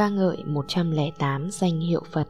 ca ngợi 108 danh hiệu Phật.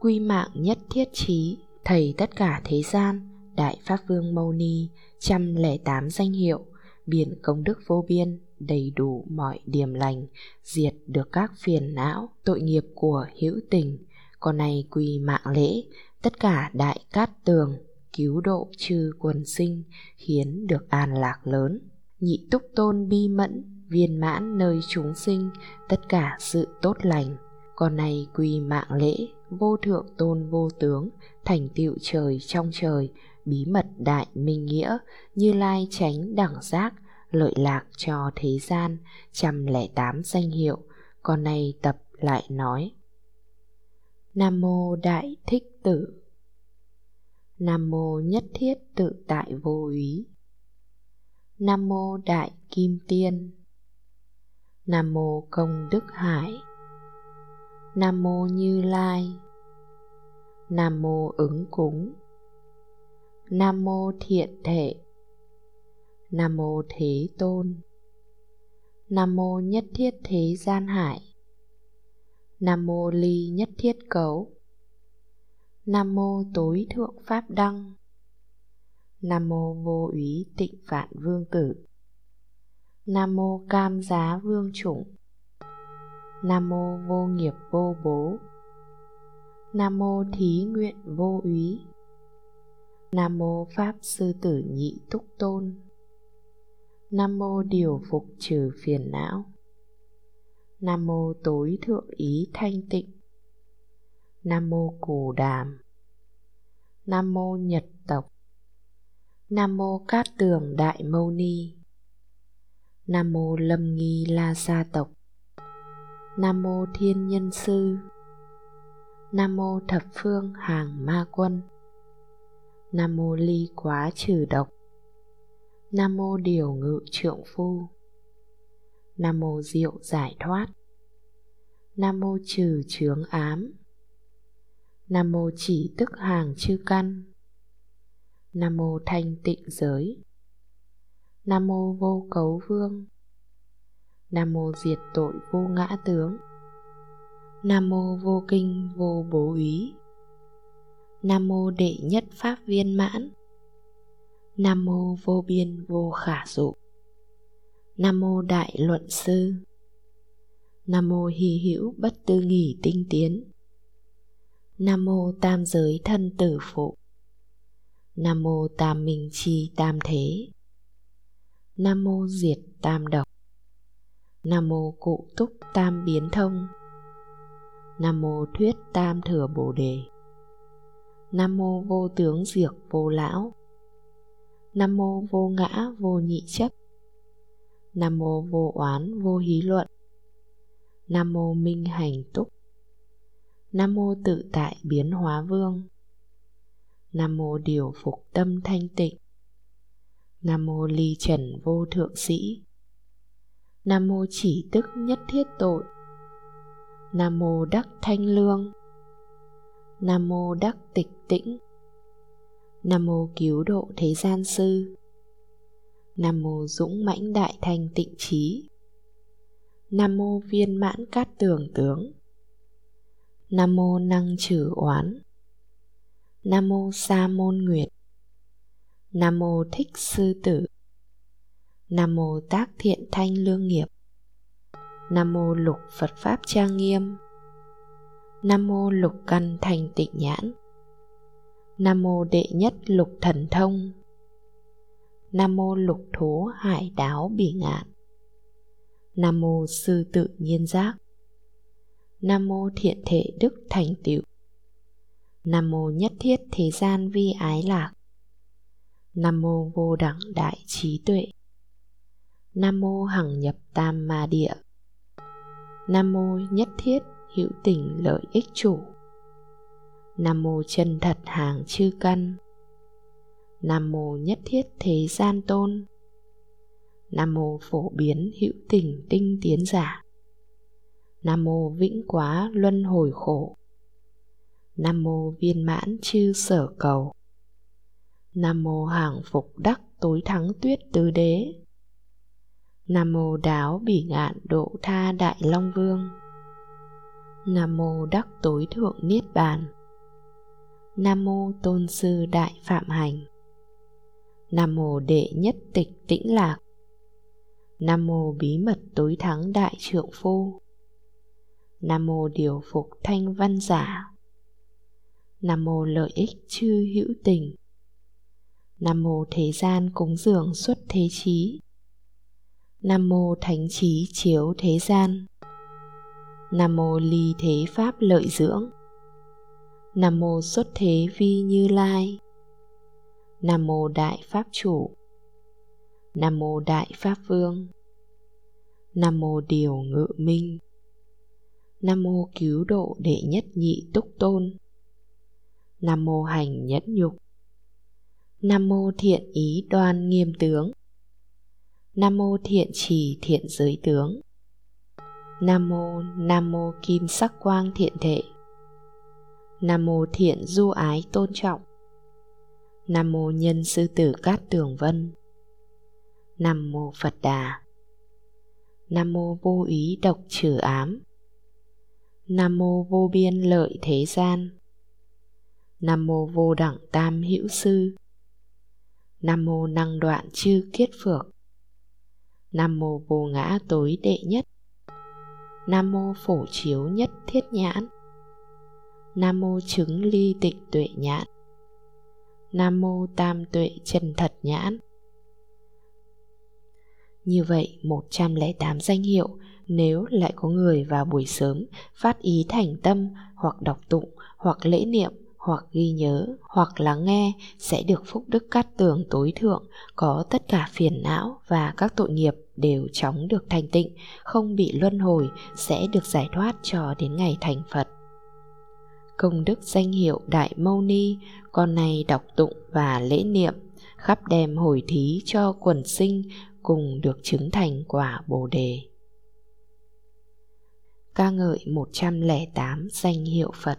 Quy mạng nhất thiết trí, thầy tất cả thế gian, Đại Pháp Vương Mâu Ni, trăm lẻ tám danh hiệu, biển công đức vô biên, đầy đủ mọi điểm lành, diệt được các phiền não, tội nghiệp của hữu tình. Còn này quy mạng lễ, tất cả đại cát tường, cứu độ trừ quần sinh, khiến được an lạc lớn. Nhị túc tôn bi mẫn, viên mãn nơi chúng sinh, tất cả sự tốt lành. Còn này quy mạng lễ, vô thượng tôn vô tướng, thành tựu trời trong trời, bí mật đại minh nghĩa, như lai tránh đẳng giác, lợi lạc cho thế gian, trăm lẻ tám danh hiệu, còn này tập lại nói. Nam mô Đại Thích Tử Nam mô Nhất Thiết Tự Tại Vô Úy Nam mô Đại Kim Tiên Nam mô Công Đức Hải. Nam mô Như Lai. Nam mô Ứng Cúng. Nam mô Thiện Thể. Nam mô Thế Tôn. Nam mô Nhất Thiết Thế Gian Hải. Nam mô Ly Nhất Thiết Cấu. Nam mô Tối Thượng Pháp Đăng. Nam mô Vô Úy Tịnh Phạn Vương Tử. Nam mô Cam Giá Vương Chủng. Nam mô Vô Nghiệp Vô Bố. Nam mô Thí Nguyện Vô Úy. Nam mô Pháp Sư Tử Nhị Túc Tôn. Nam mô Điều Phục Trừ Phiền Não. Nam mô Tối Thượng Ý Thanh Tịnh. Nam mô Cù Đàm. Nam mô Nhật Tộc. Nam mô Cát Tường Đại Mâu Ni. Nam mô Lâm Nghi La Sa Tộc. Nam mô Thiên Nhân Sư. Nam mô Thập Phương Hàng Ma Quân. Nam mô Ly Quá Trừ Độc. Nam mô Điều Ngự Trượng Phu. Nam mô Diệu Giải Thoát. Nam mô Trừ Chướng Ám. Nam mô Chỉ Tức Hàng Chư Căn. Nam mô Thanh Tịnh Giới. Nam mô Vô Cấu Vương. Nam mô Diệt Tội Vô Ngã Tướng. Nam mô Vô Kinh Vô Bố Úy. Nam mô Đệ Nhất Pháp Viên Mãn. Nam mô Vô Biên Vô Khả Dụ. Nam mô Đại Luận Sư. Nam mô Hy Hữu Bất Tư Nghỉ Tinh Tiến. Nam mô Tam Giới Thân Tử Phụ. Nam mô Tam Minh Chi Tam Thế. Nam mô Diệt Tam Độc. Nam mô Cụ Túc Tam Biến Thông. Nam mô Thuyết Tam Thừa Bồ Đề. Nam mô Vô Tướng Diệt Vô Lão. Nam mô Vô Ngã Vô Nhị Chấp. Nam mô Vô Oán Vô Hí Luận. Nam mô Minh Hành Túc. Nam mô Tự Tại Biến Hóa Vương. Nam mô Điều Phục Tâm Thanh Tịnh. Nam mô Ly Trần Vô Thượng Sĩ. Nam mô Chỉ Tức Nhất Thiết Tội. Nam mô Đắc Thanh Lương. Nam mô Đắc Tịch Tĩnh. Nam mô Cứu Độ Thế Gian Sư. Nam mô Dũng Mãnh Đại Thanh Tịnh Trí. Nam mô Viên Mãn Cát Tường Tướng. Nam mô Năng Trừ Oán. Nam mô Sa Môn Nguyệt. Nam mô Thích Sư Tử. Nam mô Tác Thiện Thanh Lương Nghiệp. Nam mô Lục Phật Pháp Trang Nghiêm. Nam mô Lục Căn Thành Tịnh Nhãn. Nam mô Đệ Nhất Lục Thần Thông. Nam mô Lục Thố Hải Đáo Bỉ Ngạn. Nam mô Sư Tự Nhiên Giác. Nam mô Thiện Thể Đức Thành Tựu. Nam mô Nhất Thiết Thế Gian Vi Ái Lạc. Nam mô Vô Đẳng Đại Trí Tuệ. Nam mô Hằng Nhập Tam Ma Địa. Nam mô Nhất Thiết Hữu Tình Lợi Ích Chủ. Nam mô Chân Thật Hàng Chư Căn. Nam mô Nhất Thiết Thế Gian Tôn. Nam mô Phổ Biến Hữu Tình Tinh Tiến Giả. Nam mô Vĩnh Quá Luân Hồi Khổ. Nam mô Viên Mãn Chư Sở Cầu. Nam mô Hàng Phục Đắc Tối Thắng Tuyết Tứ Đế. Nam mô đáo bỉ ngạn độ tha đại long vương. Nam mô đắc tối thượng niết bàn. Nam mô tôn sư đại phạm hành. Nam mô đệ nhất tịch tĩnh lạc. Nam mô bí mật tối thắng đại trượng phu. Nam mô điều phục thanh văn giả. Nam mô lợi ích chư hữu tình. Nam mô thế gian cúng dường xuất thế chí. Nam mô thánh trí chiếu thế gian. Nam mô ly thế pháp lợi dưỡng. Nam mô xuất thế vi như lai. Nam mô đại pháp chủ. Nam mô đại pháp vương. Nam mô điều ngự minh. Nam mô cứu độ đệ nhất nhị túc tôn. Nam mô hành nhẫn nhục. Nam mô thiện ý đoan nghiêm tướng Nam mô thiện trì thiện giới tướng Nam mô Nam mô kim sắc quang thiện thể Nam mô thiện du ái tôn trọng Nam mô nhân sư tử cát tường vân Nam mô Phật Đà Nam mô vô ý độc trừ ám Nam mô vô biên lợi thế gian Nam mô vô đẳng tam hữu sư Nam mô năng đoạn chư kiết phược Nam mô vô ngã tối đệ nhất. Nam mô phổ chiếu nhất thiết nhãn. Nam mô chứng ly tịnh tuệ nhãn. Nam mô tam tuệ chân thật nhãn. Như vậy 108 danh hiệu, nếu lại có người vào buổi sớm phát ý thành tâm, hoặc đọc tụng, hoặc lễ niệm hoặc ghi nhớ, hoặc lắng nghe sẽ được phúc đức cát tường tối thượng, có tất cả phiền não và các tội nghiệp đều chóng được thanh tịnh, không bị luân hồi, sẽ được giải thoát cho đến ngày thành phật. Công đức danh hiệu đại mâu ni, con này đọc tụng và lễ niệm, khắp đem hồi thí cho quần sinh cùng được chứng thành quả bồ đề. Ca ngợi 108 danh hiệu Phật.